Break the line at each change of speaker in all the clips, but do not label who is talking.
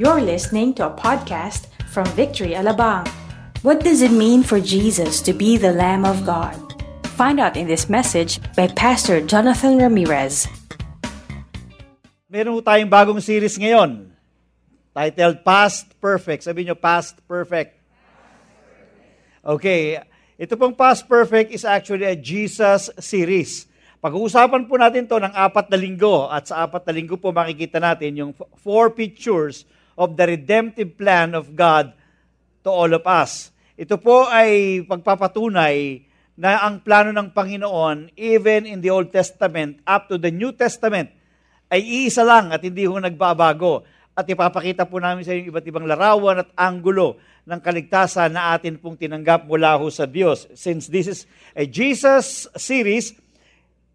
You're listening to a podcast from Victory Alabang. What does it mean for Jesus to be the Lamb of God? Find out in this message by Pastor Jonathan Ramirez.
Meron tayong bagong series ngayon. Titled Past Perfect. Sabi nyo, Past Perfect. Okay. Ito pong Past Perfect is actually a Jesus series. Pag-uusapan po natin to ng apat na linggo at sa apat na linggo po makikita natin yung four pictures of the redemptive plan of God to all of us. Ito po ay pagpapatunay na ang plano ng Panginoon, even in the Old Testament up to the New Testament, ay iisa lang at hindi ho nagbabago. At ipapakita po namin sa inyo iba't ibang larawan at anggulo ng kaligtasan na atin pong tinanggap mula ho sa Diyos. Since this is a Jesus series,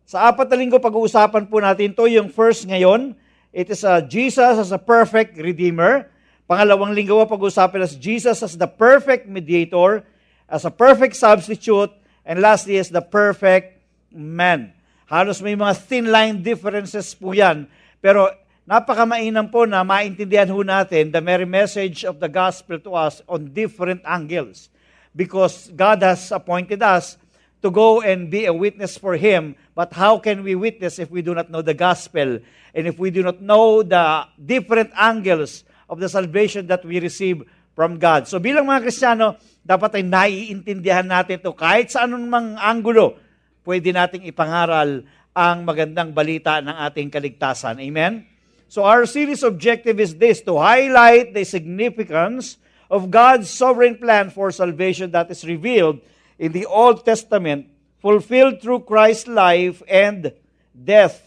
sa apat na linggo pag-uusapan po natin to yung first ngayon, It is uh, Jesus as a perfect Redeemer. Pangalawang linggo pag-usapin as Jesus as the perfect mediator, as a perfect substitute, and lastly as the perfect man. Halos may mga thin line differences po yan. Pero napakamainam po na maintindihan ho natin the merry message of the gospel to us on different angles. Because God has appointed us to go and be a witness for Him, but how can we witness if we do not know the gospel and if we do not know the different angles of the salvation that we receive from God? So bilang mga Kristiyano, dapat ay naiintindihan natin to kahit sa anong mang angulo pwede nating ipangaral ang magandang balita ng ating kaligtasan. Amen? So our series objective is this, to highlight the significance of God's sovereign plan for salvation that is revealed in the Old Testament fulfilled through Christ's life and death.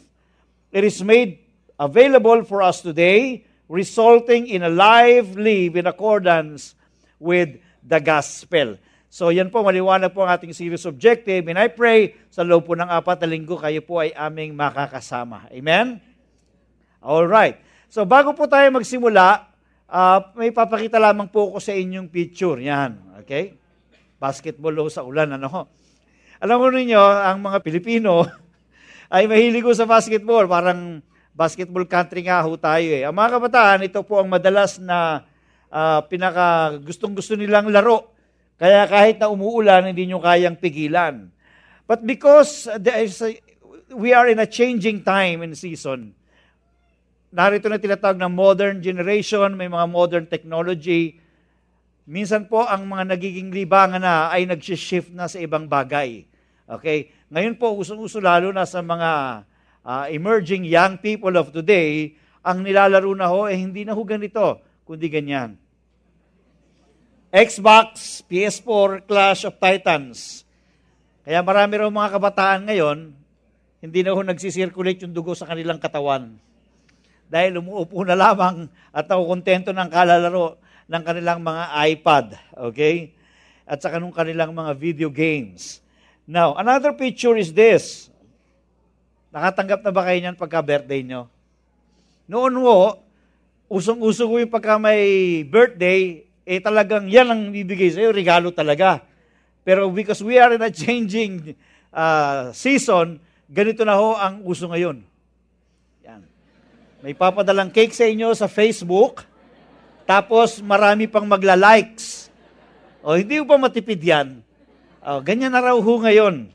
It is made available for us today, resulting in a life lived in accordance with the gospel. So yan po, maliwanag po ang ating serious objective. And I pray sa loob po ng apat na linggo, kayo po ay aming makakasama. Amen? All right. So bago po tayo magsimula, uh, may papakita lamang po ko sa inyong picture. Yan. Okay? Basketball ho sa ulan, ano? ho. Alam mo ninyo, ang mga Pilipino ay mahilig ho sa basketball. Parang basketball country nga ho tayo eh. Ang mga kabataan, ito po ang madalas na uh, pinaka gustong gusto nilang laro. Kaya kahit na umuulan, hindi nyo kayang pigilan. But because there is a, we are in a changing time and season, narito na tinatawag na modern generation, may mga modern technology, Minsan po, ang mga nagiging libangan na ay nag-shift na sa ibang bagay. Okay? Ngayon po, usong-uso lalo na sa mga uh, emerging young people of today, ang nilalaro na ho, eh hindi na ho ganito, kundi ganyan. Xbox, PS4, Clash of Titans. Kaya marami raw mga kabataan ngayon, hindi na ho nagsisirculate yung dugo sa kanilang katawan. Dahil umuupo na lamang at nakukontento ng kalalaro ng kanilang mga iPad, okay? At sa kanong kanilang mga video games. Now, another picture is this. Nakatanggap na ba kayo niyan pagka birthday nyo? Noon wo, usong-uso ko yung pagka may birthday, eh talagang yan ang bibigay sa'yo, regalo talaga. Pero because we are in a changing uh, season, ganito na ho ang uso ngayon. Yan. May papadalang cake sa inyo sa Facebook. Tapos marami pang magla-likes. O oh, hindi pa matipid yan. O, oh, ganyan na raw ho ngayon.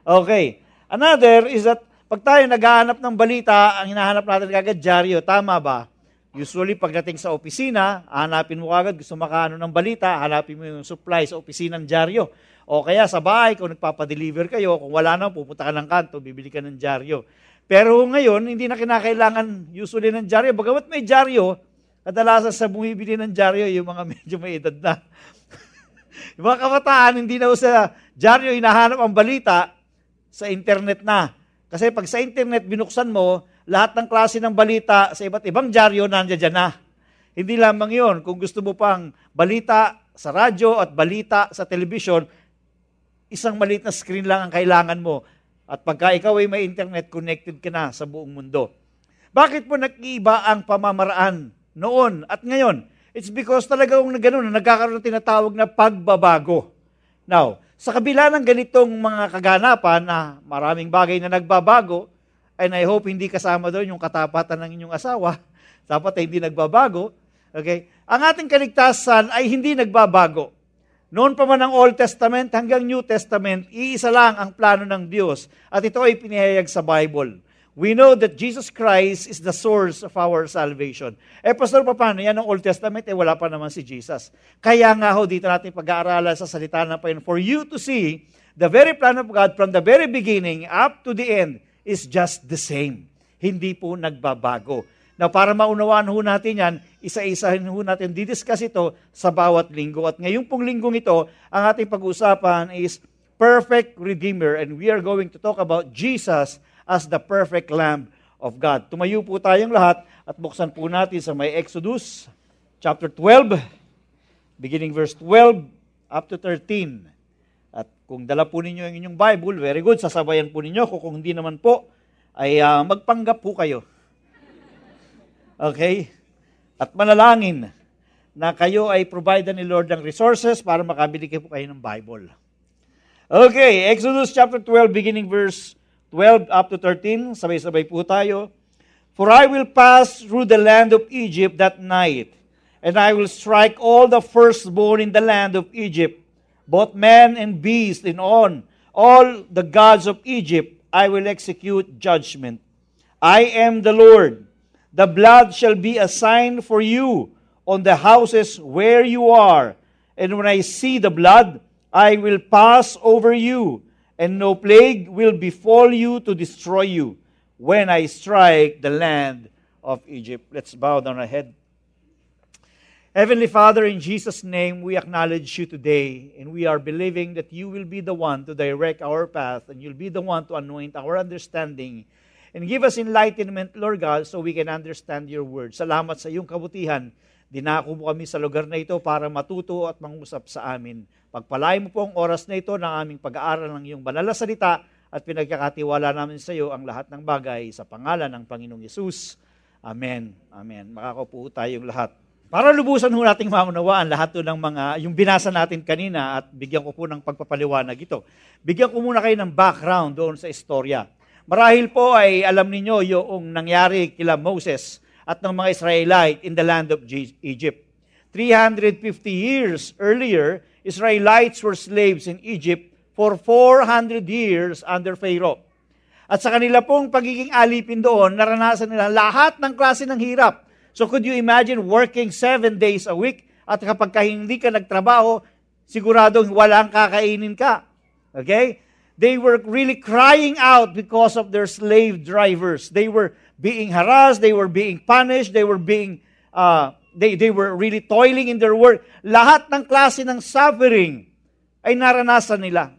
Okay. Another is that pag tayo naghahanap ng balita, ang hinahanap natin kagad dyaryo. Tama ba? Usually, pagdating sa opisina, hanapin mo kagad, gusto makaano ng balita, hanapin mo yung supply sa opisina ng dyaryo. O kaya sa bahay, kung nagpapadeliver kayo, kung wala na, pupunta ka ng kanto, bibili ka ng dyaryo. Pero ngayon, hindi na kinakailangan usually ng dyaryo. Bagamat may dyaryo, Kadalasan sa bumibili ng dyaryo, yung mga medyo may edad na. yung mga kabataan, hindi na sa dyaryo, hinahanap ang balita sa internet na. Kasi pag sa internet binuksan mo, lahat ng klase ng balita sa iba't ibang dyaryo nandiyan dyan na. Hindi lamang yon Kung gusto mo pang balita sa radyo at balita sa television, isang maliit na screen lang ang kailangan mo. At pagka ikaw ay may internet, connected ka na sa buong mundo. Bakit po nag-iiba ang pamamaraan noon at ngayon. It's because talaga kung ganun, nagkakaroon ng tinatawag na pagbabago. Now, sa kabila ng ganitong mga kaganapan na maraming bagay na nagbabago, and I hope hindi kasama doon yung katapatan ng inyong asawa, dapat ay hindi nagbabago, okay? Ang ating kaligtasan ay hindi nagbabago. Noon pa man ang Old Testament hanggang New Testament, iisa lang ang plano ng Diyos at ito ay pinahayag sa Bible we know that Jesus Christ is the source of our salvation. Eh, Pastor, paano yan ng Old Testament? Eh, wala pa naman si Jesus. Kaya nga ho, dito natin pag-aaralan sa salita ng Panginoon. For you to see, the very plan of God from the very beginning up to the end is just the same. Hindi po nagbabago. Na para maunawaan ho natin yan, isa-isahin ho natin, didiscuss ito sa bawat linggo. At ngayong pong linggong ito, ang ating pag-uusapan is Perfect Redeemer. And we are going to talk about Jesus as the perfect Lamb of God. Tumayo po tayong lahat at buksan po natin sa may Exodus chapter 12, beginning verse 12 up to 13. At kung dala po ninyo ang inyong Bible, very good, sasabayan po ninyo. Kung, kung hindi naman po, ay uh, magpanggap po kayo. Okay? At manalangin na kayo ay provide ni Lord ng resources para makabili kayo po kayo ng Bible. Okay, Exodus chapter 12 beginning verse 12 up to 13, sabay-sabay po tayo. For I will pass through the land of Egypt that night, and I will strike all the firstborn in the land of Egypt, both man and beast, and on all the gods of Egypt I will execute judgment. I am the Lord. The blood shall be a sign for you on the houses where you are, and when I see the blood, I will pass over you and no plague will befall you to destroy you when I strike the land of Egypt. Let's bow down our head. Heavenly Father, in Jesus' name, we acknowledge you today, and we are believing that you will be the one to direct our path, and you'll be the one to anoint our understanding, and give us enlightenment, Lord God, so we can understand your word. Salamat sa iyong kabutihan. Dinako mo kami sa lugar na ito para matuto at mangusap sa amin. Pagpalain mo po ang oras na ito ng aming pag-aaral ng iyong banal na salita at pinagkakatiwala namin sa iyo ang lahat ng bagay sa pangalan ng Panginoong Yesus. Amen. Amen. Makakaupo tayong lahat. Para lubusan ho nating maunawaan lahat ng mga, yung binasa natin kanina at bigyan ko po ng pagpapaliwanag ito. Bigyan ko muna kayo ng background doon sa istorya. Marahil po ay alam niyo yung nangyari kila Moses at ng mga Israelite in the land of Egypt. 350 years earlier, Israelites were slaves in Egypt for 400 years under Pharaoh. At sa kanila pong pagiging alipin doon, naranasan nila lahat ng klase ng hirap. So could you imagine working seven days a week at kapag ka hindi ka nagtrabaho, siguradong walang kakainin ka. Okay? They were really crying out because of their slave drivers. They were being harassed, they were being punished, they were being uh, they, they were really toiling in their work. Lahat ng klase ng suffering ay naranasan nila.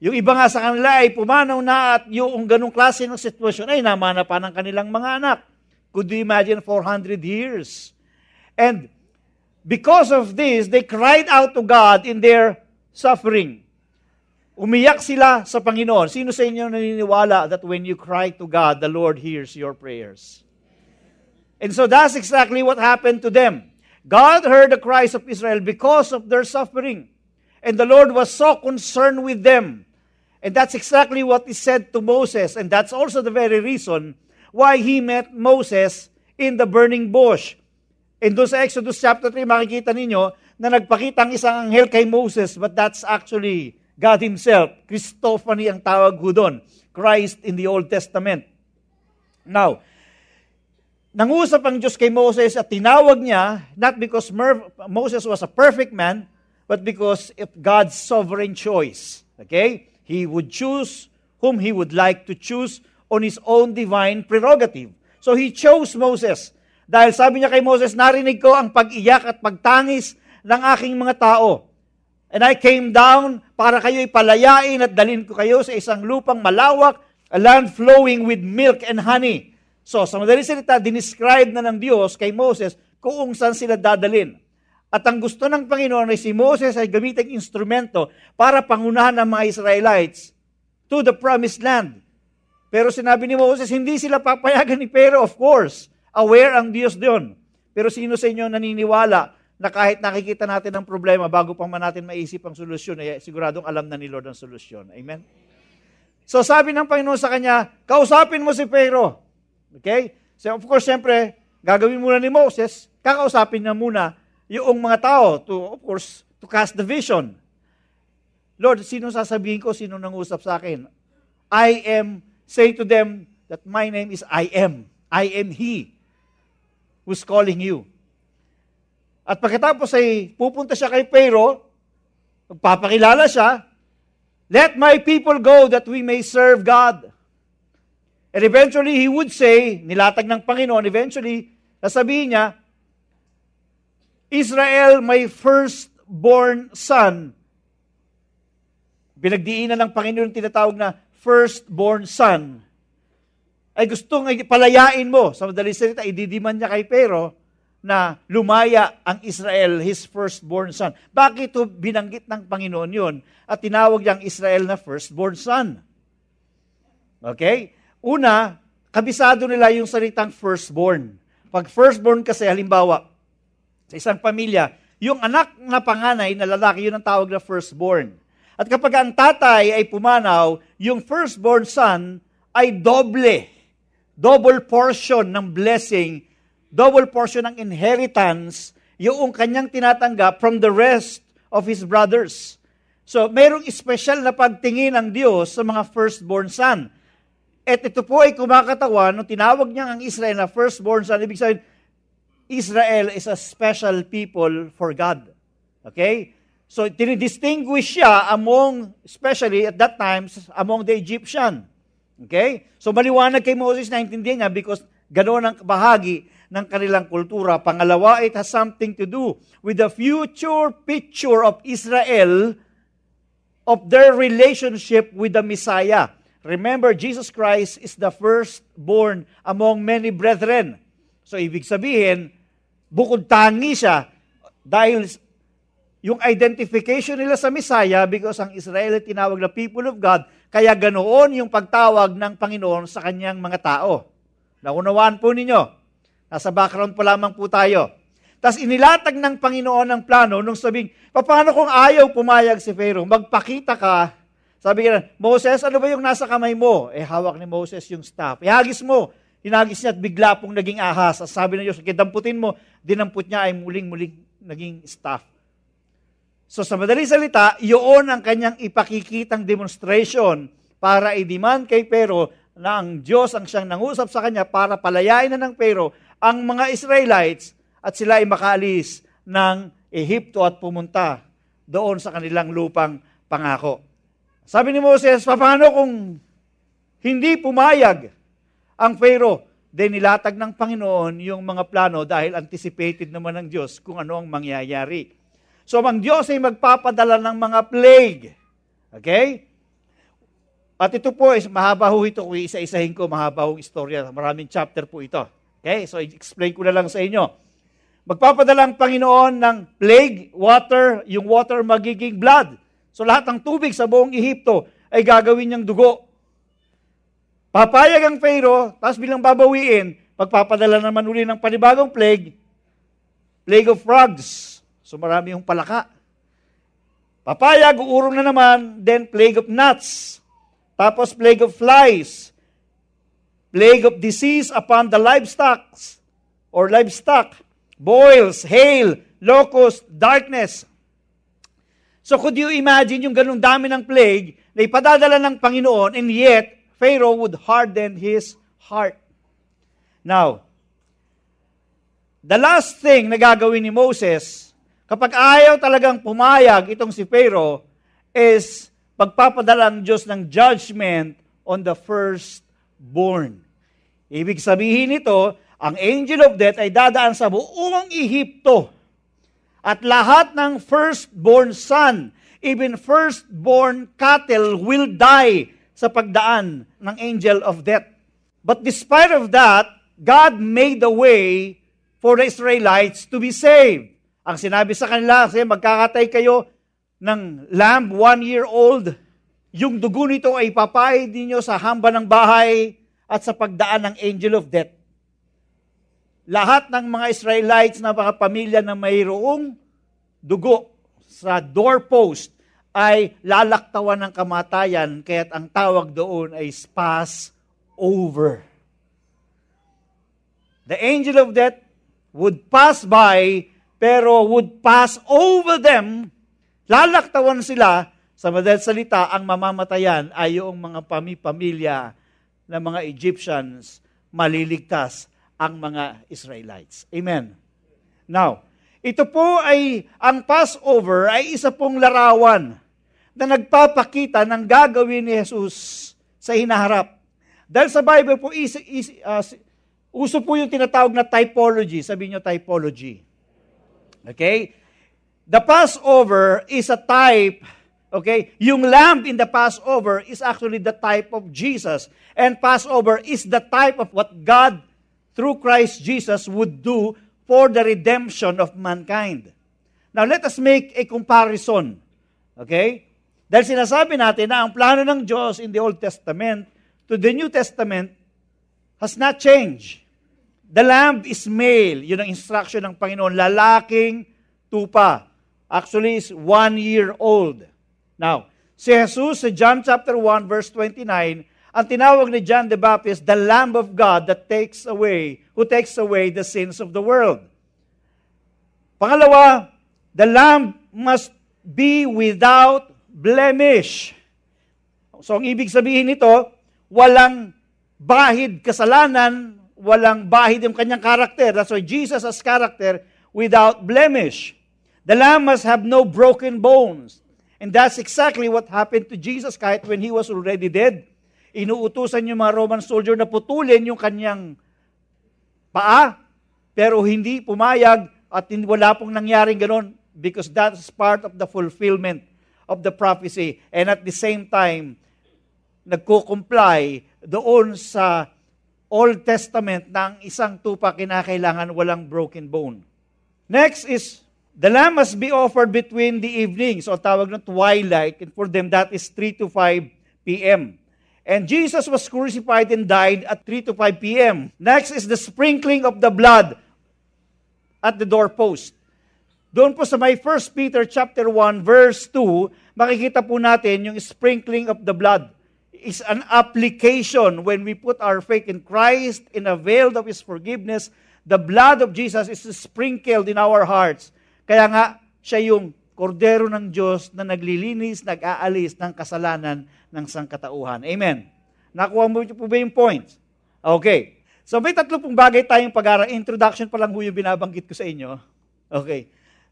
Yung iba nga sa kanila ay pumanaw na at yung ganong klase ng sitwasyon ay namana pa ng kanilang mga anak. Could you imagine 400 years? And because of this, they cried out to God in their suffering. Umiyak sila sa Panginoon. Sino sa inyo naniniwala that when you cry to God, the Lord hears your prayers? And so that's exactly what happened to them. God heard the cries of Israel because of their suffering. And the Lord was so concerned with them. And that's exactly what he said to Moses. And that's also the very reason why he met Moses in the burning bush. In doon sa Exodus chapter 3, makikita ninyo na nagpakita ang isang anghel kay Moses, but that's actually God Himself. Christophany ang tawag ko doon. Christ in the Old Testament. Now, nangusap ang Diyos kay Moses at tinawag niya, not because Mer- Moses was a perfect man, but because of God's sovereign choice. Okay? He would choose whom he would like to choose on his own divine prerogative. So he chose Moses. Dahil sabi niya kay Moses, narinig ko ang pag-iyak at pagtangis ng aking mga tao. And I came down para kayo ipalayain at dalin ko kayo sa isang lupang malawak, a land flowing with milk and honey So, sa madaling salita, diniscribe na ng Diyos kay Moses kung saan sila dadalin. At ang gusto ng Panginoon ay si Moses ay gamitin instrumento para pangunahan ang mga Israelites to the promised land. Pero sinabi ni Moses, hindi sila papayagan ni Pero, of course. Aware ang Diyos doon. Pero sino sa inyo naniniwala na kahit nakikita natin ang problema, bago pa man natin maisip ang solusyon, ay eh, siguradong alam na ni Lord ang solusyon. Amen? So sabi ng Panginoon sa kanya, kausapin mo si Pero. Okay? So of course, siyempre, gagawin muna ni Moses, kakausapin niya muna yung mga tao to, of course, to cast the vision. Lord, sino sasabihin ko, sino nang usap sa akin? I am, say to them that my name is I am. I am He who's calling you. At pagkatapos ay pupunta siya kay Pero, magpapakilala siya, Let my people go that we may serve God. And eventually, he would say, nilatag ng Panginoon, eventually, nasabihin niya, Israel, my firstborn son. Binagdiinan ng Panginoon tinatawag na firstborn son. Ay gustong palayain mo, sa madaling salita, ididiman niya kay Pero na lumaya ang Israel, his firstborn son. Bakit ito binanggit ng Panginoon yun at tinawag niyang Israel na firstborn son? Okay? Una, kabisado nila yung salitang firstborn. Pag firstborn kasi, halimbawa, sa isang pamilya, yung anak na panganay na lalaki, yun ang tawag na firstborn. At kapag ang tatay ay pumanaw, yung firstborn son ay doble, double portion ng blessing, double portion ng inheritance, yung kanyang tinatanggap from the rest of his brothers. So, mayroong special na pagtingin ng Diyos sa mga firstborn son. At ito po ay kumakatawan nung tinawag niya ang Israel na firstborn son. Ano ibig sabihin, Israel is a special people for God. Okay? So, tinidistinguish siya among, especially at that time, among the Egyptian. Okay? So, maliwanag kay Moses na intindihan niya because ganoon ang bahagi ng kanilang kultura. Pangalawa, it has something to do with the future picture of Israel of their relationship with the Messiah. Remember, Jesus Christ is the firstborn among many brethren. So, ibig sabihin, bukod tangi siya dahil yung identification nila sa Messiah because ang Israel ay tinawag na people of God, kaya ganoon yung pagtawag ng Panginoon sa kanyang mga tao. Naunawaan po ninyo. Nasa background po lamang po tayo. Tapos inilatag ng Panginoon ang plano nung sabing, paano kung ayaw pumayag si Pharaoh? Magpakita ka sabi niya, Moses, ano ba yung nasa kamay mo? Eh, hawak ni Moses yung staff. Ihagis eh, mo. Hinagis niya at bigla pong naging ahas. At sabi na Diyos, kidamputin mo. Dinampot niya ay muling-muling naging staff. So sa madaling salita, iyon ang kanyang ipakikitang demonstration para i-demand kay Pero na ang Diyos ang siyang nangusap sa kanya para palayain na ng Pero ang mga Israelites at sila ay makaalis ng Ehipto at pumunta doon sa kanilang lupang pangako. Sabi ni Moses, paano kung hindi pumayag ang Pharaoh? De nilatag ng Panginoon yung mga plano dahil anticipated naman ng Diyos kung ano ang mangyayari. So ang Diyos ay magpapadala ng mga plague. Okay? At ito po is mahaba ho ito kung isa-isahin ko mahaba hong istorya. Maraming chapter po ito. Okay? So explain ko na lang sa inyo. Magpapadala ang Panginoon ng plague, water, yung water magiging blood So lahat ng tubig sa buong Ehipto ay gagawin niyang dugo. Papayag ang Pharaoh, tapos bilang babawiin, pagpapadala naman uli ng panibagong plague, plague of frogs. So marami yung palaka. Papayag, uurong na naman, then plague of nuts. Tapos plague of flies. Plague of disease upon the livestock or livestock. Boils, hail, locust, darkness. So could you imagine yung ganung dami ng plague na ipadadala ng Panginoon and yet Pharaoh would harden his heart. Now, the last thing na gagawin ni Moses kapag ayaw talagang pumayag itong si Pharaoh is pagpapadala ng Diyos ng judgment on the firstborn. Ibig sabihin nito, ang angel of death ay dadaan sa buong Ehipto at lahat ng firstborn son, even firstborn cattle will die sa pagdaan ng angel of death. But despite of that, God made a way for the Israelites to be saved. Ang sinabi sa kanila, kasi magkakatay kayo ng lamb one year old, yung dugo nito ay papahid ninyo sa hamba ng bahay at sa pagdaan ng angel of death lahat ng mga Israelites na mga pamilya na mayroong dugo sa doorpost ay lalaktawan ng kamatayan, kaya't ang tawag doon ay pass over. The angel of death would pass by, pero would pass over them, lalaktawan sila, sa madalas salita, ang mamamatayan ay yung mga pamipamilya ng mga Egyptians maliligtas ang mga Israelites. Amen. Now, ito po ay ang Passover ay isa pong larawan na nagpapakita ng gagawin ni Jesus sa hinaharap. Dahil sa Bible po, is, is, uh, uso po yung tinatawag na typology. Sabi nyo typology. Okay? The Passover is a type Okay? Yung lamb in the Passover is actually the type of Jesus. And Passover is the type of what God through Christ Jesus would do for the redemption of mankind. Now, let us make a comparison. Okay? Dahil sinasabi natin na ang plano ng Diyos in the Old Testament to the New Testament has not changed. The lamb is male. Yun ang instruction ng Panginoon. Lalaking tupa. Actually, is one year old. Now, si Jesus sa John chapter 1 verse 29 ang tinawag ni John the Baptist, the Lamb of God that takes away, who takes away the sins of the world. Pangalawa, the Lamb must be without blemish. So ang ibig sabihin nito, walang bahid kasalanan, walang bahid yung kanyang karakter. That's why Jesus as character without blemish. The lamb must have no broken bones. And that's exactly what happened to Jesus kahit when he was already dead. Inuutusan yung mga Roman soldier na putulin yung kanyang paa, pero hindi pumayag at wala pong nangyaring ganun because that is part of the fulfillment of the prophecy. And at the same time, nagko-comply doon sa Old Testament na ang isang tupa kinakailangan walang broken bone. Next is, the lamb must be offered between the evenings, so tawag ng twilight, and for them that is 3 to 5 p.m. And Jesus was crucified and died at 3 to 5 p.m. Next is the sprinkling of the blood at the doorpost. Doon po sa my 1 Peter chapter 1 verse 2, makikita po natin yung sprinkling of the blood is an application when we put our faith in Christ in a veil of His forgiveness. The blood of Jesus is sprinkled in our hearts. Kaya nga, siya yung kordero ng Diyos na naglilinis, nag-aalis ng kasalanan ng sangkatauhan. Amen. Nakuha mo po ba yung point? Okay. So may tatlo pong bagay tayong pag-aaral. Introduction pa lang po yung binabanggit ko sa inyo. Okay.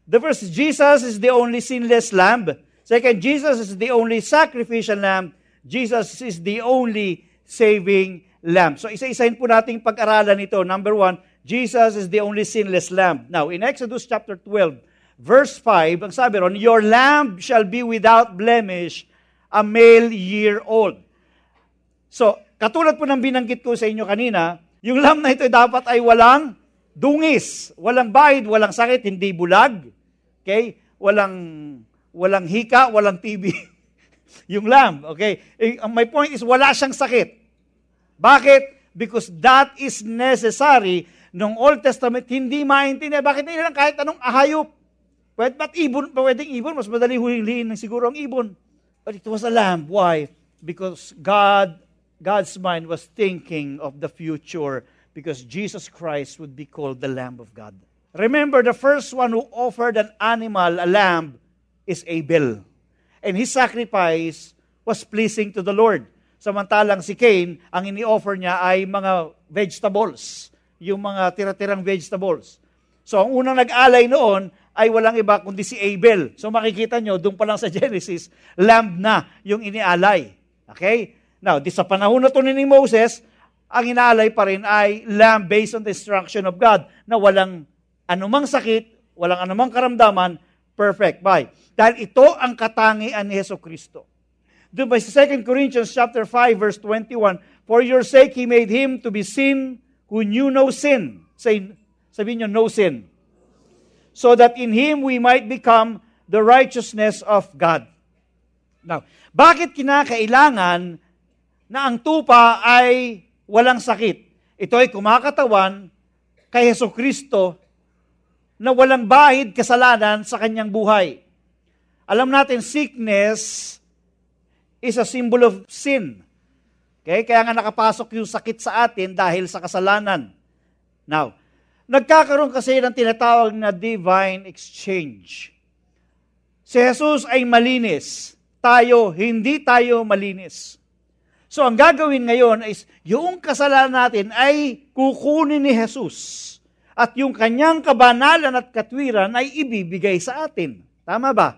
The first, Jesus is the only sinless lamb. Second, Jesus is the only sacrificial lamb. Jesus is the only saving lamb. So isa-isahin po nating pag-aralan ito. Number one, Jesus is the only sinless lamb. Now, in Exodus chapter 12, verse 5, ang sabi ron, Your lamb shall be without blemish a male year old. So, katulad po ng binanggit ko sa inyo kanina, yung lamb na ito dapat ay walang dungis, walang bahid, walang sakit, hindi bulag. Okay? Walang walang hika, walang TB. yung lamb, okay? Eh, my point is wala siyang sakit. Bakit? Because that is necessary nung Old Testament, hindi maintindihan. Bakit nila lang kahit anong ahayop? Pwede, ba't ibon? Pwedeng ibon, mas madali huliin ng siguro ang ibon. But it was a lamb. Why? Because God, God's mind was thinking of the future because Jesus Christ would be called the Lamb of God. Remember, the first one who offered an animal, a lamb, is Abel. And his sacrifice was pleasing to the Lord. Samantalang si Cain, ang ini-offer niya ay mga vegetables, yung mga tiratirang vegetables. So, ang unang nag-alay noon ay walang iba kundi si Abel. So makikita nyo, doon pa lang sa Genesis, lamb na yung inialay. Okay? Now, di sa panahon na to ni Moses, ang inaalay pa rin ay lamb based on the instruction of God na walang anumang sakit, walang anumang karamdaman, perfect. Bye. Dahil ito ang katangian ni Heso Kristo. Doon ba sa 2 Corinthians chapter 5 verse 21, For your sake He made Him to be sin who knew no sin. Say, sabihin nyo, no sin so that in Him we might become the righteousness of God. Now, bakit kinakailangan na ang tupa ay walang sakit? Ito ay kumakatawan kay Heso Kristo na walang bahid kasalanan sa kanyang buhay. Alam natin, sickness is a symbol of sin. Okay? Kaya nga nakapasok yung sakit sa atin dahil sa kasalanan. Now, Nagkakaroon kasi ng tinatawag na divine exchange. Si Jesus ay malinis. Tayo, hindi tayo malinis. So ang gagawin ngayon is yung kasalanan natin ay kukunin ni Jesus at yung kanyang kabanalan at katwiran ay ibibigay sa atin. Tama ba?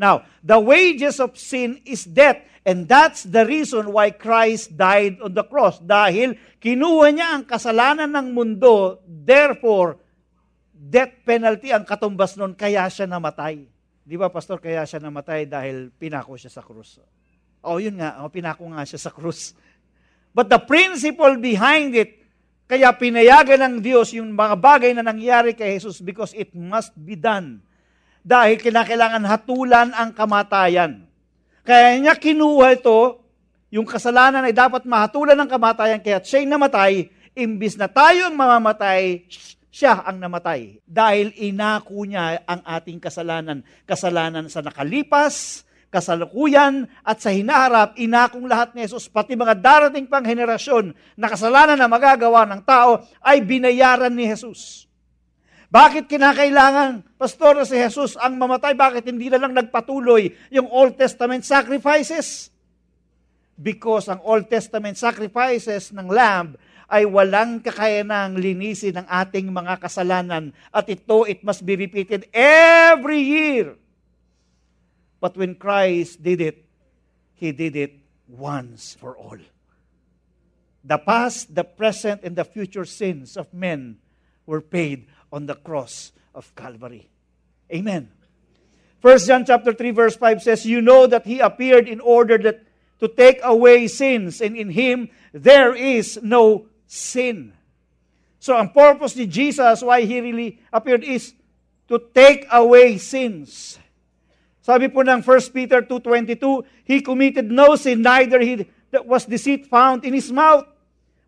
Now, the wages of sin is death. And that's the reason why Christ died on the cross. Dahil kinuha niya ang kasalanan ng mundo, therefore, death penalty ang katumbas nun, kaya siya namatay. Di ba, Pastor, kaya siya namatay dahil pinako siya sa krus. Oh, yun nga, oh, pinako nga siya sa krus. But the principle behind it, kaya pinayagan ng Diyos yung mga bagay na nangyari kay Jesus because it must be done. Dahil kinakailangan hatulan ang kamatayan. Kaya niya kinuha ito, yung kasalanan ay dapat mahatulan ng kamatayan, kaya siya'y namatay, imbis na tayo ang mamamatay, siya ang namatay. Dahil inako niya ang ating kasalanan. Kasalanan sa nakalipas, kasalukuyan at sa hinaharap, inakong lahat ni Jesus, pati mga darating pang henerasyon na kasalanan na magagawa ng tao ay binayaran ni Jesus. Bakit kinakailangan, Pastor, na si Jesus ang mamatay? Bakit hindi na lang nagpatuloy yung Old Testament sacrifices? Because ang Old Testament sacrifices ng lamb ay walang kakayanang linisin ng ating mga kasalanan. At ito, it must be repeated every year. But when Christ did it, He did it once for all. The past, the present, and the future sins of men were paid on the cross of Calvary. Amen. 1 John chapter 3 verse 5 says, "You know that he appeared in order that to take away sins and in him there is no sin." So ang purpose ni Jesus why he really appeared is to take away sins. Sabi po ng 1 Peter 2.22, He committed no sin, neither he was deceit found in his mouth.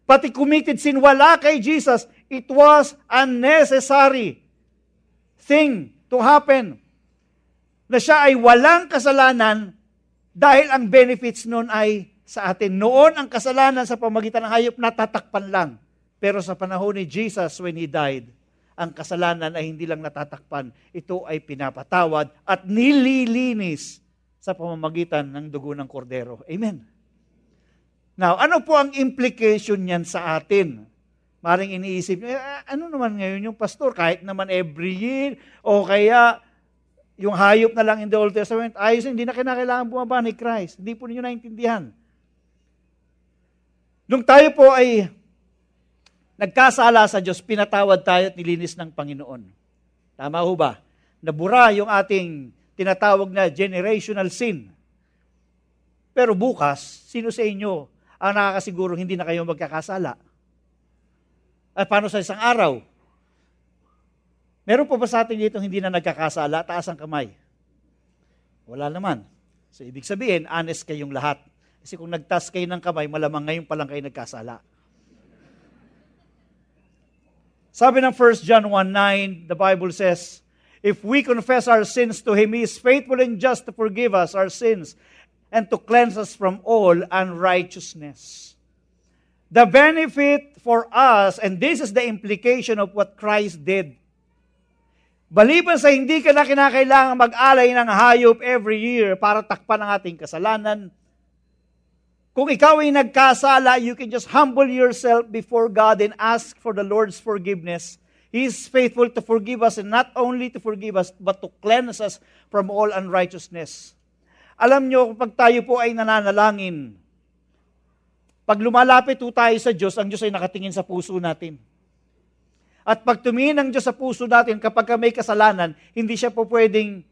Pati committed sin. Wala kay Jesus It was unnecessary thing to happen na siya ay walang kasalanan dahil ang benefits noon ay sa atin. Noon ang kasalanan sa pamagitan ng hayop natatakpan lang. Pero sa panahon ni Jesus when He died, ang kasalanan ay hindi lang natatakpan. Ito ay pinapatawad at nililinis sa pamamagitan ng dugo ng kordero. Amen. Now, ano po ang implication niyan sa atin? Maring iniisip nyo, eh, ano naman ngayon yung pastor? Kahit naman every year, o kaya yung hayop na lang in the Old Testament, ayos, hindi na kinakailangan bumaba ni Christ. Hindi po ninyo naintindihan. Nung tayo po ay nagkasala sa Diyos, pinatawad tayo at nilinis ng Panginoon. Tama ho ba? Nabura yung ating tinatawag na generational sin. Pero bukas, sino sa inyo ang nakakasigurong hindi na kayo magkakasala? At ah, paano sa isang araw? Meron po ba sa atin dito hindi na nagkakasala? Taas ang kamay. Wala naman. So, ibig sabihin, honest kayong lahat. Kasi kung nagtas kayo ng kamay, malamang ngayon pa lang kayo nagkasala. Sabi ng 1 John 1.9, the Bible says, If we confess our sins to Him, He is faithful and just to forgive us our sins and to cleanse us from all unrighteousness the benefit for us, and this is the implication of what Christ did. Baliban sa hindi ka na kinakailangan mag-alay ng hayop every year para takpan ang ating kasalanan, kung ikaw ay nagkasala, you can just humble yourself before God and ask for the Lord's forgiveness. He is faithful to forgive us and not only to forgive us, but to cleanse us from all unrighteousness. Alam nyo, kapag tayo po ay nananalangin, pag lumalapit po tayo sa Diyos, ang Diyos ay nakatingin sa puso natin. At pag tumingin ang Diyos sa puso natin, kapag may kasalanan, hindi siya po pwedeng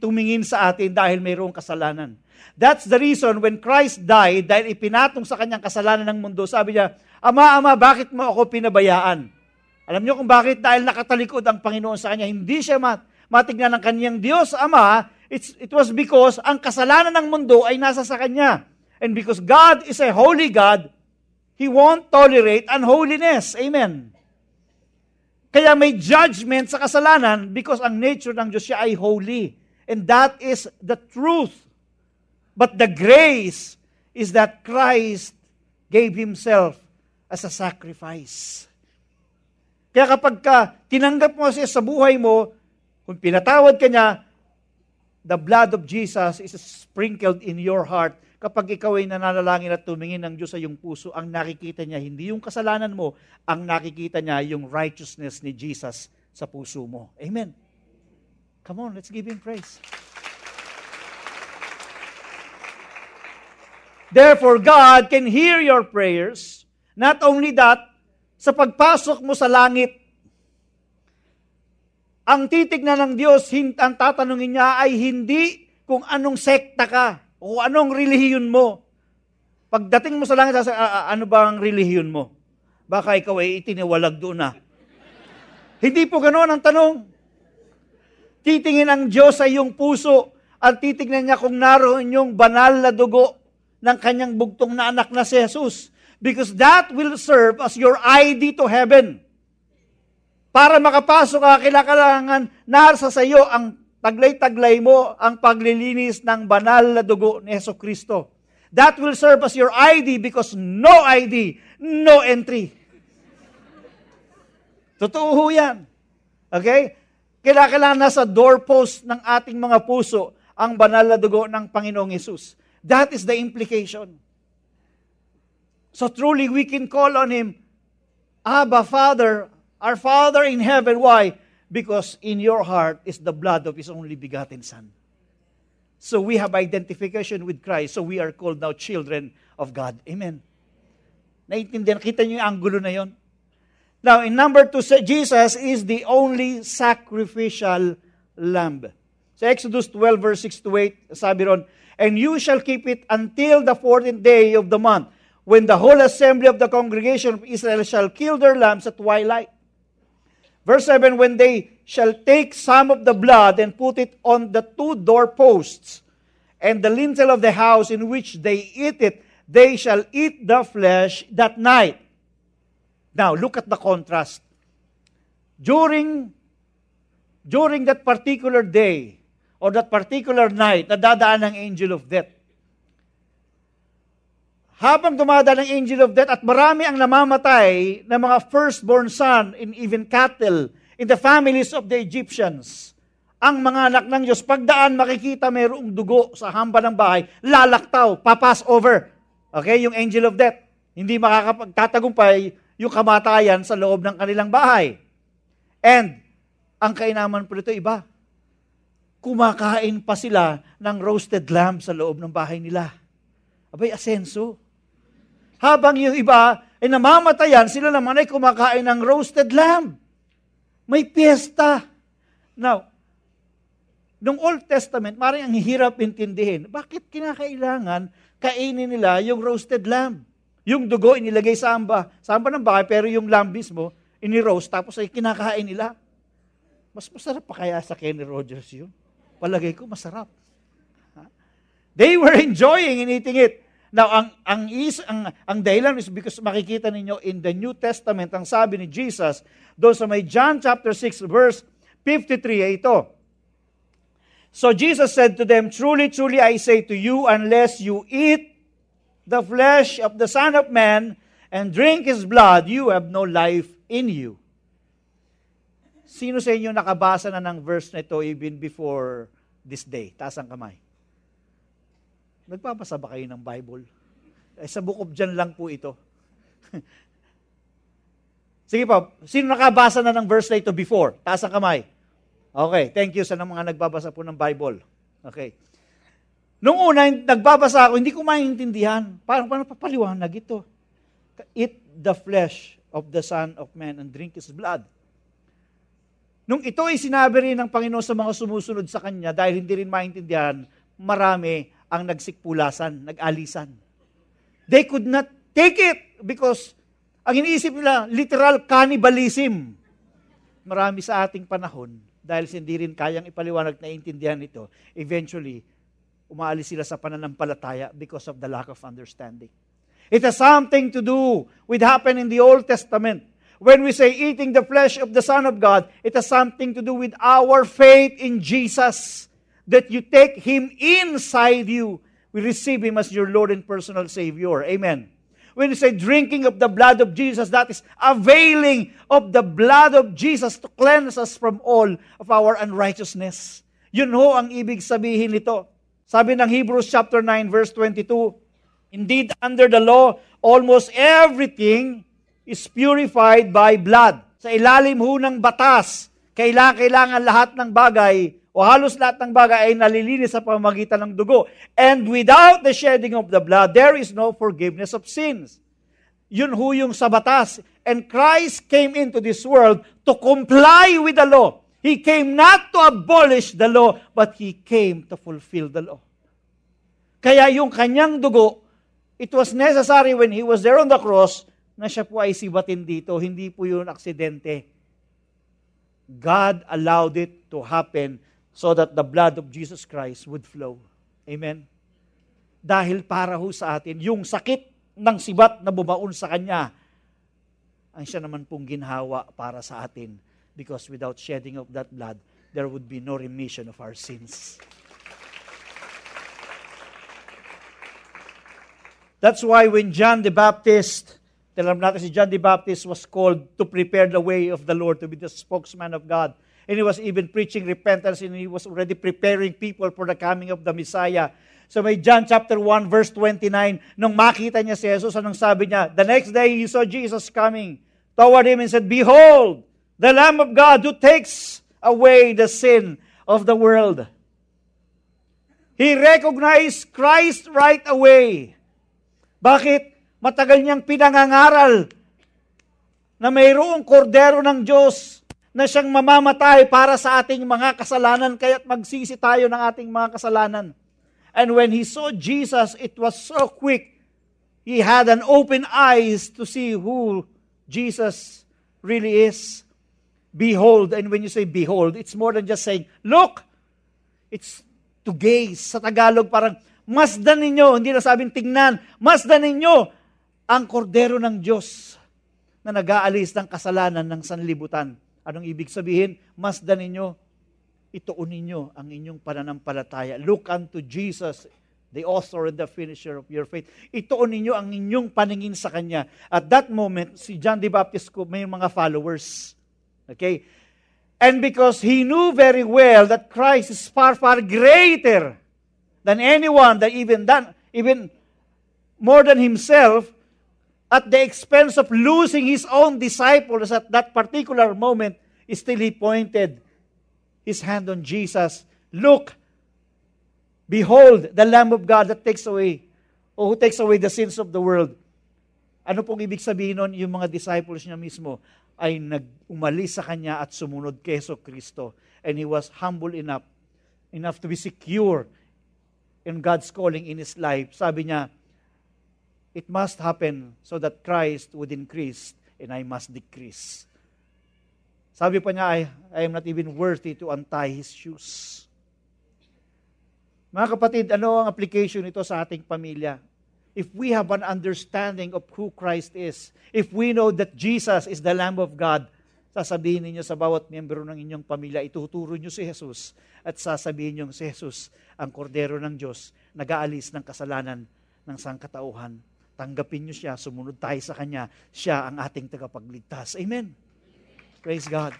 tumingin sa atin dahil mayroong kasalanan. That's the reason when Christ died, dahil ipinatong sa kanyang kasalanan ng mundo, sabi niya, Ama, Ama, bakit mo ako pinabayaan? Alam niyo kung bakit? Dahil nakatalikod ang Panginoon sa kanya. Hindi siya mat matignan ng kanyang Diyos, Ama. It's, it was because ang kasalanan ng mundo ay nasa sa kanya. And because God is a holy God, He won't tolerate unholiness. Amen. Kaya may judgment sa kasalanan because ang nature ng Diyos siya ay holy. And that is the truth. But the grace is that Christ gave Himself as a sacrifice. Kaya kapag ka tinanggap mo siya sa buhay mo, kung pinatawad ka niya, the blood of Jesus is sprinkled in your heart kapag ikaw ay nananalangin at tumingin ng Diyos sa iyong puso, ang nakikita niya hindi yung kasalanan mo, ang nakikita niya yung righteousness ni Jesus sa puso mo. Amen. Come on, let's give Him praise. Therefore, God can hear your prayers. Not only that, sa pagpasok mo sa langit, ang titignan ng Dios, ang tatanungin niya ay hindi kung anong sekta ka o anong relihiyon mo? Pagdating mo sa langit, sasa, a, a, ano bang relihiyon mo? Baka ikaw ay itiniwalag doon na. Ah. Hindi po ganoon ang tanong. Titingin ang Diyos sa iyong puso at titignan niya kung naroon yung banal na dugo ng kanyang bugtong na anak na si Jesus. Because that will serve as your ID to heaven. Para makapasok ka, kailangan narasa sa iyo ang Taglay-taglay mo ang paglilinis ng banal na dugo ni Yeso Kristo. That will serve as your ID because no ID, no entry. Totoo ho yan. Okay? Kailangan sa doorpost ng ating mga puso ang banal na dugo ng Panginoong Yesus. That is the implication. So truly, we can call on Him, Abba, Father, our Father in heaven. Why? Because in your heart is the blood of His only begotten Son. So we have identification with Christ. So we are called now children of God. Amen. Naintindihan? Kita niyo yung angulo na yon? Now, in number two, Jesus is the only sacrificial lamb. Sa so Exodus 12 verse 6 to 8, sabi ron, And you shall keep it until the 14th day of the month, when the whole assembly of the congregation of Israel shall kill their lambs at twilight. Verse 7, when they shall take some of the blood and put it on the two doorposts and the lintel of the house in which they eat it, they shall eat the flesh that night. Now, look at the contrast. During, during that particular day or that particular night, nadadaan ang angel of death habang dumadal ang angel of death at marami ang namamatay ng mga firstborn son in even cattle in the families of the Egyptians. Ang mga anak ng Diyos, pagdaan makikita mayroong dugo sa hamba ng bahay, lalaktaw, papas over. Okay, yung angel of death. Hindi makakapagtatagumpay yung kamatayan sa loob ng kanilang bahay. And, ang kainaman po nito iba. Kumakain pa sila ng roasted lamb sa loob ng bahay nila. Abay, asenso. Habang yung iba ay namamatayan, sila naman ay kumakain ng roasted lamb. May piyesta. Now, nung Old Testament, maring ang hirap intindihin, bakit kinakailangan kainin nila yung roasted lamb? Yung dugo inilagay sa amba, sa amba ng bahay, pero yung lamb mismo, ini-roast, tapos ay kinakain nila. Mas masarap pa kaya sa Kenny Rogers yun? Palagay ko, masarap. They were enjoying and eating it. Now, ang, ang, is, ang, ang dahilan is because makikita ninyo in the New Testament, ang sabi ni Jesus, doon sa may John chapter 6, verse 53, ito. So Jesus said to them, Truly, truly, I say to you, unless you eat the flesh of the Son of Man and drink His blood, you have no life in you. Sino sa inyo nakabasa na ng verse na ito even before this day? Taas ang kamay. Nagpapasa ba kayo ng Bible? Eh, sa book of John lang po ito. Sige po, sino nakabasa na ng verse na ito before? Taas ang kamay. Okay, thank you sa mga nagbabasa po ng Bible. Okay. Noong una, nagbabasa ako, hindi ko maintindihan. Parang paano papaliwanag ito? Eat the flesh of the Son of Man and drink His blood. Nung ito ay sinabi rin ng Panginoon sa mga sumusunod sa Kanya, dahil hindi rin maintindihan, marami ang nagsikpulasan, nag-alisan. They could not take it because ang iniisip nila, literal cannibalism. Marami sa ating panahon, dahil hindi rin kayang ipaliwanag na intindihan ito, eventually, umaalis sila sa pananampalataya because of the lack of understanding. It has something to do with happening in the Old Testament. When we say eating the flesh of the Son of God, it has something to do with our faith in Jesus that you take Him inside you. We receive Him as your Lord and personal Savior. Amen. When you say drinking of the blood of Jesus, that is availing of the blood of Jesus to cleanse us from all of our unrighteousness. Yun ho ang ibig sabihin nito. Sabi ng Hebrews chapter 9 verse 22, Indeed, under the law, almost everything is purified by blood. Sa ilalim ho ng batas, kailangan, kailangan lahat ng bagay o halos lahat ng bagay ay nalilinis sa pamagitan ng dugo. And without the shedding of the blood, there is no forgiveness of sins. Yun ho yung sa batas. And Christ came into this world to comply with the law. He came not to abolish the law, but He came to fulfill the law. Kaya yung kanyang dugo, it was necessary when He was there on the cross na siya po ay sibatin dito. Hindi po yun aksidente. God allowed it to happen so that the blood of Jesus Christ would flow. Amen? Dahil para ho sa atin, yung sakit ng sibat na bumaon sa Kanya, ang siya naman pong ginhawa para sa atin. Because without shedding of that blood, there would be no remission of our sins. That's why when John the Baptist, alam natin si John the Baptist was called to prepare the way of the Lord, to be the spokesman of God, and he was even preaching repentance and he was already preparing people for the coming of the Messiah. So may John chapter 1 verse 29, nung makita niya si Jesus, anong sabi niya? The next day he saw Jesus coming toward him and said, Behold, the Lamb of God who takes away the sin of the world. He recognized Christ right away. Bakit? Matagal niyang pinangangaral na mayroong kordero ng Diyos na siyang mamamatay para sa ating mga kasalanan, kaya't magsisi tayo ng ating mga kasalanan. And when he saw Jesus, it was so quick. He had an open eyes to see who Jesus really is. Behold, and when you say behold, it's more than just saying, look! It's to gaze. Sa Tagalog, parang, masdan ninyo, hindi na sabing tingnan, masdan ninyo ang kordero ng Diyos na nag-aalis ng kasalanan ng sanlibutan. Anong ibig sabihin? Masdan ninyo, ituon ninyo ang inyong pananampalataya. Look unto Jesus, the author and the finisher of your faith. Ituon ninyo ang inyong paningin sa Kanya. At that moment, si John the Baptist ko may mga followers. Okay? And because he knew very well that Christ is far, far greater than anyone, that even, than, even more than himself, at the expense of losing his own disciples at that particular moment, still he pointed his hand on Jesus. Look, behold, the Lamb of God that takes away, o who takes away the sins of the world. Ano pong ibig sabihin nun? Yung mga disciples niya mismo ay nag-umalis sa kanya at sumunod kay Heso Kristo. And he was humble enough, enough to be secure in God's calling in his life. Sabi niya, It must happen so that Christ would increase and I must decrease. Sabi pa niya, I, I am not even worthy to untie his shoes. Mga kapatid, ano ang application nito sa ating pamilya? If we have an understanding of who Christ is, if we know that Jesus is the Lamb of God, sasabihin ninyo sa bawat miyembro ng inyong pamilya, ituturo nyo si Jesus at sasabihin nyo si Jesus, ang kordero ng Diyos, nag-aalis ng kasalanan ng sangkatauhan. Tanggapin niyo siya, sumunod tayo sa Kanya. Siya ang ating tagapagligtas. Amen. Praise God.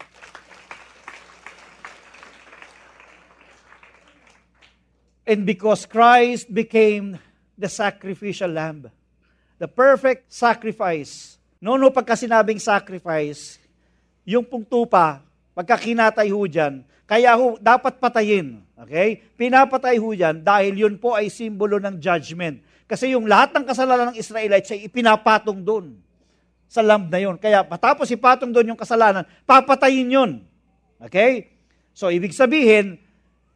And because Christ became the sacrificial lamb, the perfect sacrifice. No, no, pagka sinabing sacrifice, yung pong tupa, pagka kinatay ho dyan, kaya ho, dapat patayin. Okay? Pinapatay ho dyan dahil yun po ay simbolo ng judgment kasi yung lahat ng kasalanan ng Israelites ay ipinapatong doon sa lamb na yon. Kaya matapos ipatong doon yung kasalanan, papatayin yon. Okay? So, ibig sabihin,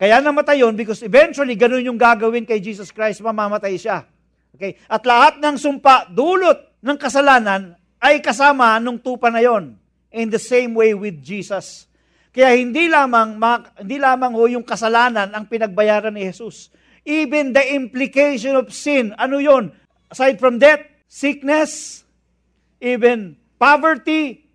kaya namatay yon because eventually, ganun yung gagawin kay Jesus Christ, mamamatay siya. Okay? At lahat ng sumpa, dulot ng kasalanan, ay kasama nung tupa na yon. In the same way with Jesus. Kaya hindi lamang, hindi lamang ho yung kasalanan ang pinagbayaran ni Jesus. Even the implication of sin. Ano yon? Aside from death, sickness, even poverty,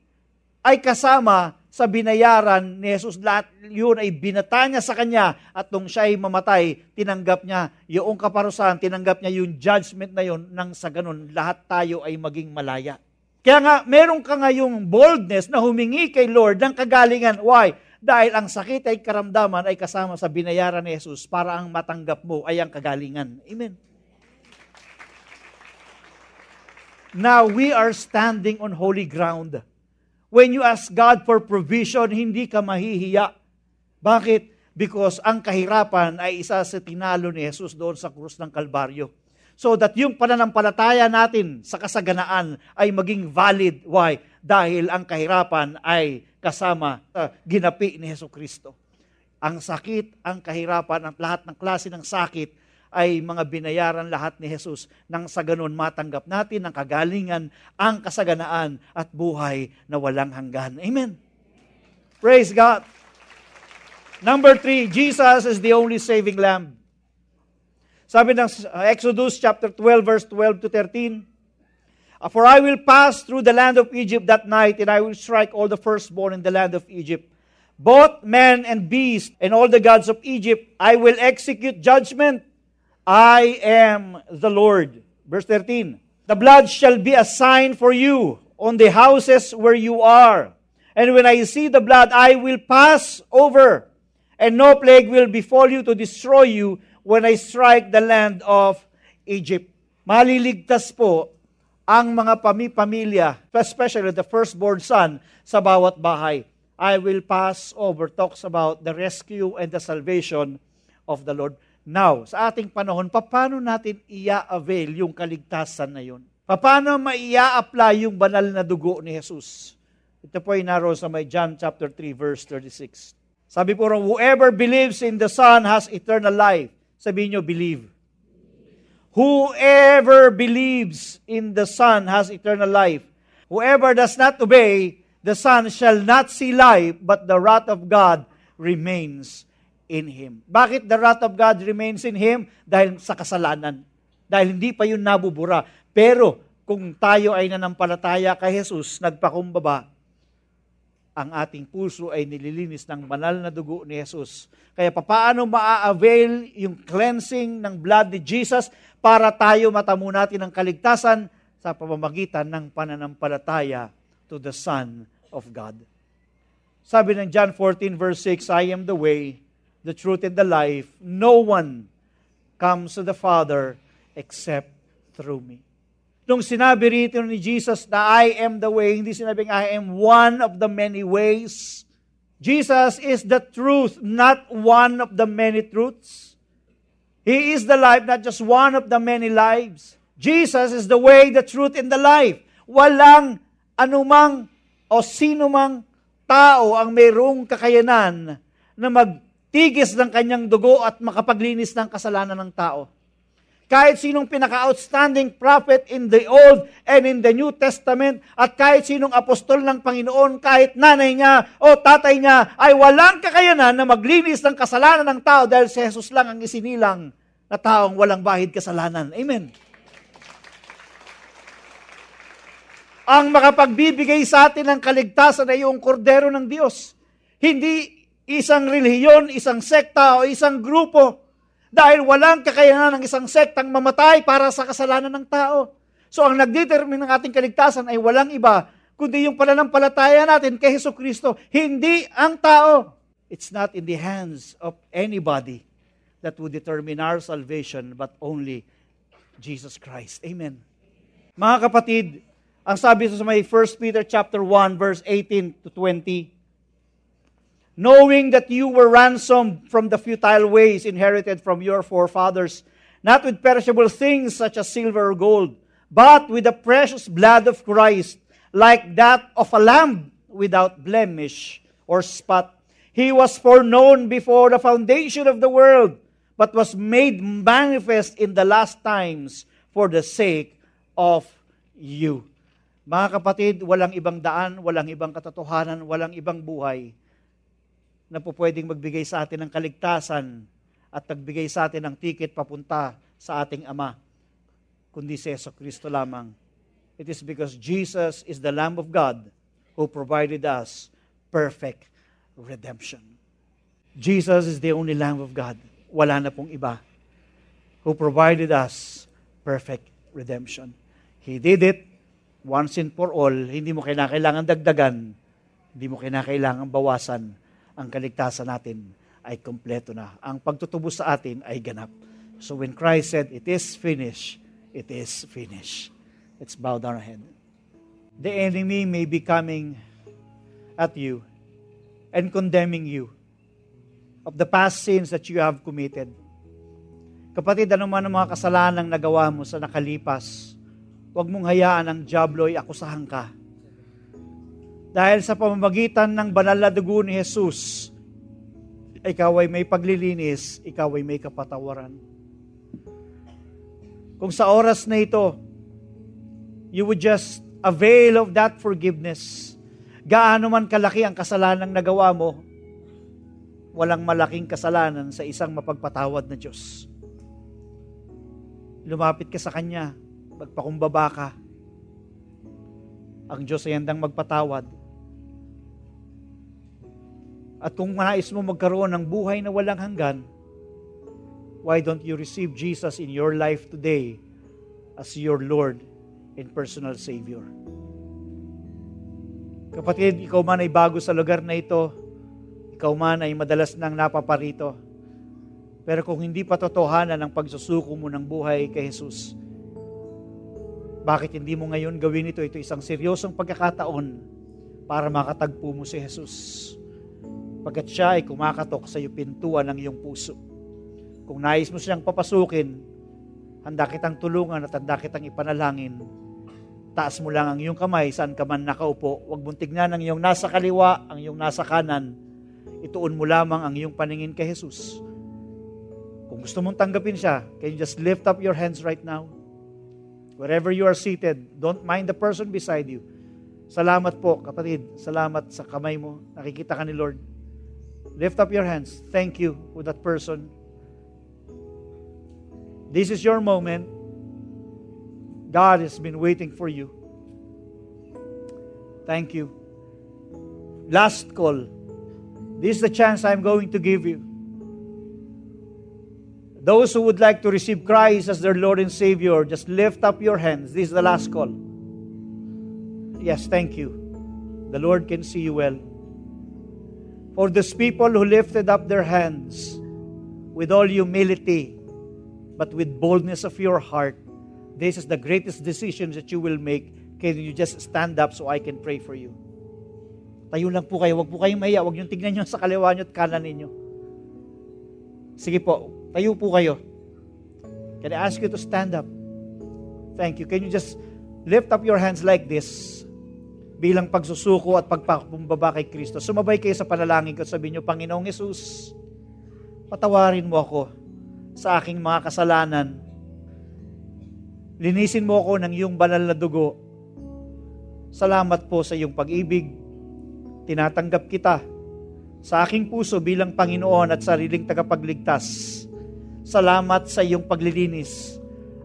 ay kasama sa binayaran ni Jesus. Lahat yun ay binata niya sa kanya at nung siya ay mamatay, tinanggap niya yung kaparusahan, tinanggap niya yung judgment na yun nang sa ganun lahat tayo ay maging malaya. Kaya nga, meron ka ngayong boldness na humingi kay Lord ng kagalingan. Why? Dahil ang sakit ay karamdaman ay kasama sa binayaran ni Jesus para ang matanggap mo ay ang kagalingan. Amen. Now we are standing on holy ground. When you ask God for provision, hindi ka mahihiya. Bakit? Because ang kahirapan ay isa sa tinalo ni Jesus doon sa krus ng Kalbaryo. So that yung pananampalataya natin sa kasaganaan ay maging valid. Why? Dahil ang kahirapan ay kasama sa ginapi ni Heso Kristo. Ang sakit, ang kahirapan, ang lahat ng klase ng sakit ay mga binayaran lahat ni Jesus nang sa ganun matanggap natin ang kagalingan, ang kasaganaan at buhay na walang hanggan. Amen. Praise God. Number three, Jesus is the only saving lamb. Sabi ng Exodus chapter 12 verse 12 to 13, Uh, for I will pass through the land of Egypt that night, and I will strike all the firstborn in the land of Egypt. Both man and beast, and all the gods of Egypt, I will execute judgment. I am the Lord. Verse 13 The blood shall be a sign for you on the houses where you are. And when I see the blood, I will pass over, and no plague will befall you to destroy you when I strike the land of Egypt. Maliligtas po ang mga pami pamilya, especially the firstborn son, sa bawat bahay. I will pass over talks about the rescue and the salvation of the Lord. Now, sa ating panahon, paano natin i-avail yung kaligtasan na yun? Paano maia-apply yung banal na dugo ni Jesus? Ito po ay naroon sa may John chapter 3 verse 36. Sabi po, whoever believes in the Son has eternal life. Sabi nyo, believe. Whoever believes in the Son has eternal life. Whoever does not obey the Son shall not see life, but the wrath of God remains in him. Bakit the wrath of God remains in him? Dahil sa kasalanan. Dahil hindi pa yun nabubura. Pero kung tayo ay nanampalataya kay Jesus, nagpakumbaba, ang ating puso ay nililinis ng banal na dugo ni Jesus. Kaya papaano maa-avail yung cleansing ng blood ni Jesus para tayo matamo natin ang kaligtasan sa pamamagitan ng pananampalataya to the Son of God. Sabi ng John 14 verse 6, I am the way, the truth, and the life. No one comes to the Father except through me nung sinabi rito ni Jesus na I am the way, hindi sinabing I am one of the many ways. Jesus is the truth, not one of the many truths. He is the life, not just one of the many lives. Jesus is the way, the truth, and the life. Walang anumang o sinumang tao ang mayroong kakayanan na magtigis ng kanyang dugo at makapaglinis ng kasalanan ng tao kahit sinong pinaka-outstanding prophet in the Old and in the New Testament at kahit sinong apostol ng Panginoon, kahit nanay niya o tatay niya, ay walang kakayanan na maglinis ng kasalanan ng tao dahil si Jesus lang ang isinilang na taong walang bahid kasalanan. Amen. Ang makapagbibigay sa atin ng kaligtasan ay yung kordero ng Diyos. Hindi isang relihiyon, isang sekta o isang grupo dahil walang kakayanan ng isang sektang mamatay para sa kasalanan ng tao. So ang nagdetermine ng ating kaligtasan ay walang iba, kundi yung pananampalataya natin kay Heso Kristo, hindi ang tao. It's not in the hands of anybody that would determine our salvation, but only Jesus Christ. Amen. Mga kapatid, ang sabi sa may 1 Peter chapter 1 verse 18 to 20, knowing that you were ransomed from the futile ways inherited from your forefathers, not with perishable things such as silver or gold, but with the precious blood of Christ, like that of a lamb without blemish or spot. He was foreknown before the foundation of the world, but was made manifest in the last times for the sake of you. Mga kapatid, walang ibang daan, walang ibang katotohanan, walang ibang buhay na po pwedeng magbigay sa atin ng kaligtasan at magbigay sa atin ng tiket papunta sa ating Ama, kundi si Yeso Kristo lamang. It is because Jesus is the Lamb of God who provided us perfect redemption. Jesus is the only Lamb of God. Wala na pong iba. Who provided us perfect redemption. He did it once and for all. Hindi mo kinakailangan dagdagan. Hindi mo kinakailangan bawasan ang kaligtasan natin ay kompleto na. Ang pagtutubos sa atin ay ganap. So when Christ said, it is finished, it is finished. Let's bow down our head. The enemy may be coming at you and condemning you of the past sins that you have committed. Kapatid, ano man ang mga kasalanang nagawa mo sa nakalipas, huwag mong hayaan ang Diablo ay akusahan ka dahil sa pamamagitan ng banal na dugo ni Jesus, ikaw ay may paglilinis, ikaw ay may kapatawaran. Kung sa oras na ito, you would just avail of that forgiveness, gaano man kalaki ang kasalanang nagawa mo, walang malaking kasalanan sa isang mapagpatawad na Diyos. Lumapit ka sa Kanya, magpakumbaba ka. Ang Diyos ay handang magpatawad at kung nais mo magkaroon ng buhay na walang hanggan, why don't you receive Jesus in your life today as your Lord and personal Savior? Kapatid, ikaw man ay bago sa lugar na ito, ikaw man ay madalas nang napaparito, pero kung hindi patotohanan ang pagsusuko mo ng buhay kay Jesus, bakit hindi mo ngayon gawin ito? Ito isang seryosong pagkakataon para makatagpo mo si Jesus pagkat siya ay kumakatok sa iyo pintuan ng iyong puso. Kung nais mo siyang papasukin, handa kitang tulungan at handa kitang ipanalangin. Taas mo lang ang iyong kamay saan ka man nakaupo. Huwag mong tignan ang iyong nasa kaliwa, ang iyong nasa kanan. Ituon mo lamang ang iyong paningin kay Jesus. Kung gusto mong tanggapin siya, can you just lift up your hands right now? Wherever you are seated, don't mind the person beside you. Salamat po, kapatid. Salamat sa kamay mo. Nakikita ka ni Lord. Lift up your hands. Thank you for that person. This is your moment. God has been waiting for you. Thank you. Last call. This is the chance I'm going to give you. Those who would like to receive Christ as their Lord and Savior, just lift up your hands. This is the last call. Yes, thank you. The Lord can see you well. for these people who lifted up their hands with all humility, but with boldness of your heart. This is the greatest decision that you will make. Can you just stand up so I can pray for you? Tayo lang po kayo. Huwag po kayong mahiya. Huwag niyong tignan niyo sa kaliwa niyo at kanan ninyo. Sige po, tayo po kayo. Can I ask you to stand up? Thank you. Can you just lift up your hands like this? bilang pagsusuko at pagpakumbaba kay Kristo. Sumabay kayo sa panalangin ko at sabihin nyo, Panginoong Yesus, patawarin mo ako sa aking mga kasalanan. Linisin mo ako ng iyong banal na dugo. Salamat po sa iyong pag-ibig. Tinatanggap kita sa aking puso bilang Panginoon at sariling tagapagligtas. Salamat sa iyong paglilinis.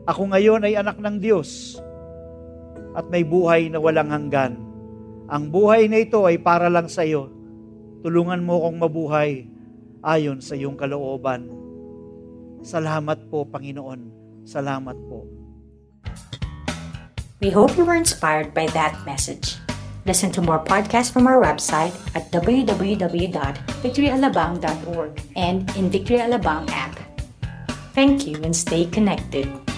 Ako ngayon ay anak ng Diyos at may buhay na walang hanggan. Ang buhay na ito ay para lang sa iyo. Tulungan mo akong mabuhay ayon sa iyong kalooban. Salamat po, Panginoon. Salamat po.
We hope you were inspired by that message. Listen to more podcasts from our website at www.victoryalabang.org and in Victory Alabang app. Thank you and stay connected.